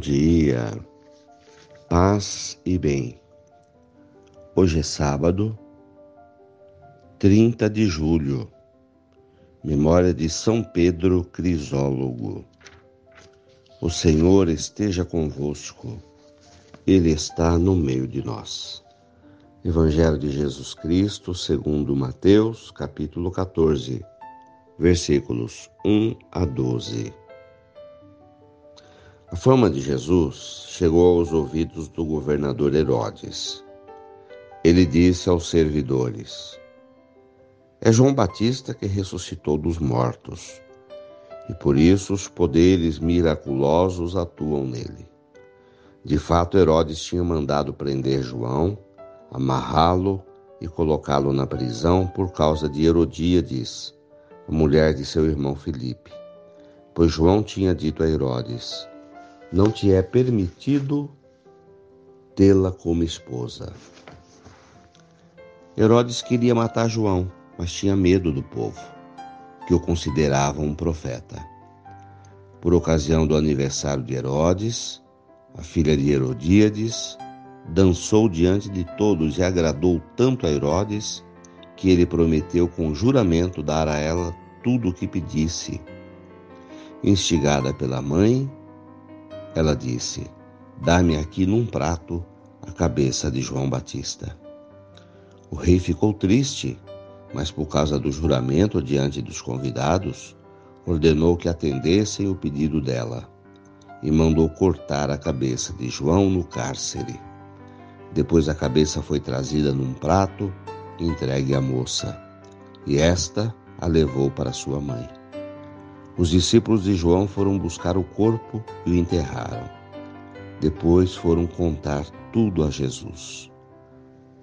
dia, paz e bem. Hoje é sábado, 30 de julho, memória de São Pedro Crisólogo. O Senhor esteja convosco, Ele está no meio de nós. Evangelho de Jesus Cristo, segundo Mateus, capítulo 14, versículos 1 a 12. A fama de Jesus chegou aos ouvidos do governador Herodes. Ele disse aos servidores: É João Batista que ressuscitou dos mortos, e por isso os poderes miraculosos atuam nele. De fato, Herodes tinha mandado prender João, amarrá-lo e colocá-lo na prisão por causa de Herodíades, a mulher de seu irmão Filipe. Pois João tinha dito a Herodes: não te é permitido tê-la como esposa. Herodes queria matar João, mas tinha medo do povo, que o considerava um profeta. Por ocasião do aniversário de Herodes, a filha de Herodíades dançou diante de todos e agradou tanto a Herodes que ele prometeu com juramento dar a ela tudo o que pedisse. Instigada pela mãe, ela disse: Dá-me aqui num prato a cabeça de João Batista. O rei ficou triste, mas por causa do juramento diante dos convidados, ordenou que atendessem o pedido dela e mandou cortar a cabeça de João no cárcere. Depois a cabeça foi trazida num prato e entregue à moça, e esta a levou para sua mãe. Os discípulos de João foram buscar o corpo e o enterraram. Depois foram contar tudo a Jesus.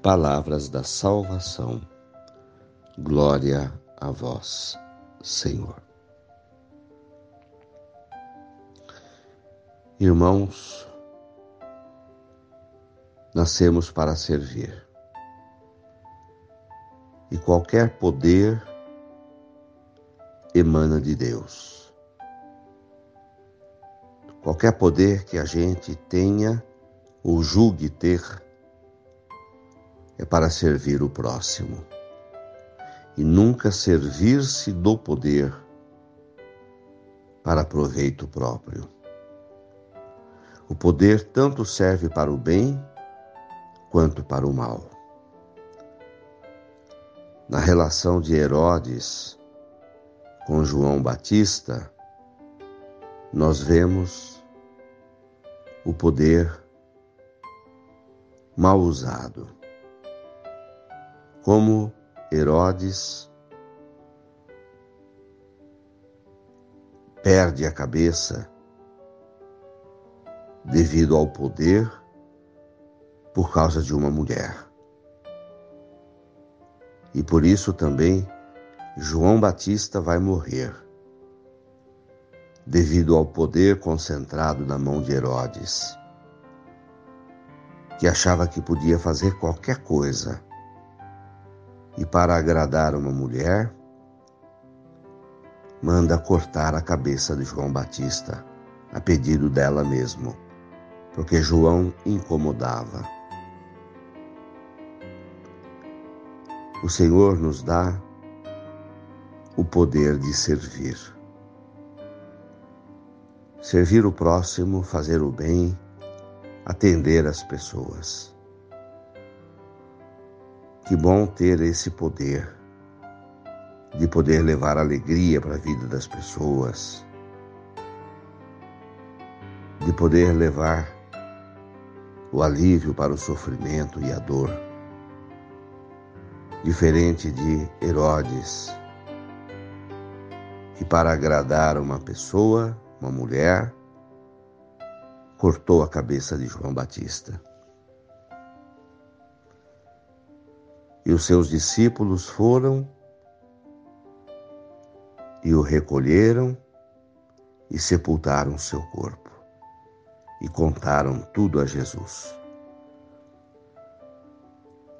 Palavras da salvação. Glória a vós, Senhor. Irmãos, nascemos para servir. E qualquer poder emana de Deus. Qualquer poder que a gente tenha ou julgue ter é para servir o próximo e nunca servir-se do poder para proveito próprio. O poder tanto serve para o bem quanto para o mal. Na relação de Herodes com João Batista, nós vemos o poder mal usado. Como Herodes perde a cabeça devido ao poder por causa de uma mulher. E por isso também João Batista vai morrer, devido ao poder concentrado na mão de Herodes, que achava que podia fazer qualquer coisa. E para agradar uma mulher, manda cortar a cabeça de João Batista, a pedido dela mesmo, porque João incomodava. O Senhor nos dá o poder de servir. Servir o próximo, fazer o bem, atender as pessoas. Que bom ter esse poder de poder levar alegria para a vida das pessoas, de poder levar o alívio para o sofrimento e a dor. Diferente de Herodes, que, para agradar uma pessoa, uma mulher, cortou a cabeça de João Batista. E os seus discípulos foram e o recolheram e sepultaram seu corpo e contaram tudo a Jesus.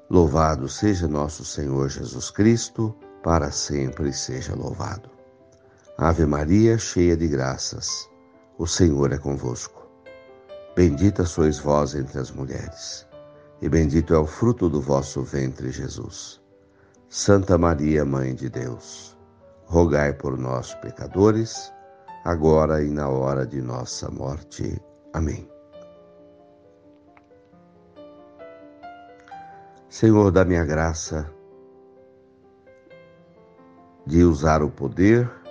Louvado seja nosso Senhor Jesus Cristo, para sempre seja louvado. Ave Maria, cheia de graças, o Senhor é convosco. Bendita sois vós entre as mulheres, e bendito é o fruto do vosso ventre, Jesus. Santa Maria, Mãe de Deus, rogai por nós, pecadores, agora e na hora de nossa morte. Amém. Senhor, dá-me a graça de usar o poder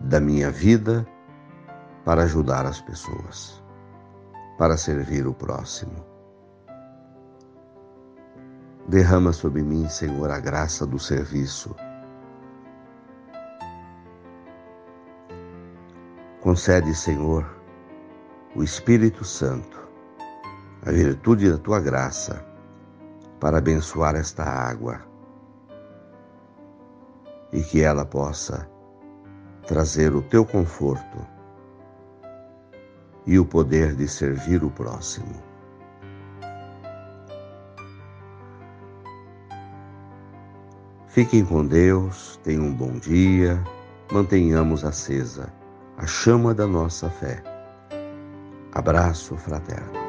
da minha vida para ajudar as pessoas para servir o próximo. Derrama sobre mim, Senhor, a graça do serviço. Concede, Senhor, o Espírito Santo, a virtude da tua graça, para abençoar esta água e que ela possa trazer o teu conforto e o poder de servir o próximo. Fiquem com Deus, tenham um bom dia, mantenhamos acesa a chama da nossa fé. Abraço fraterno.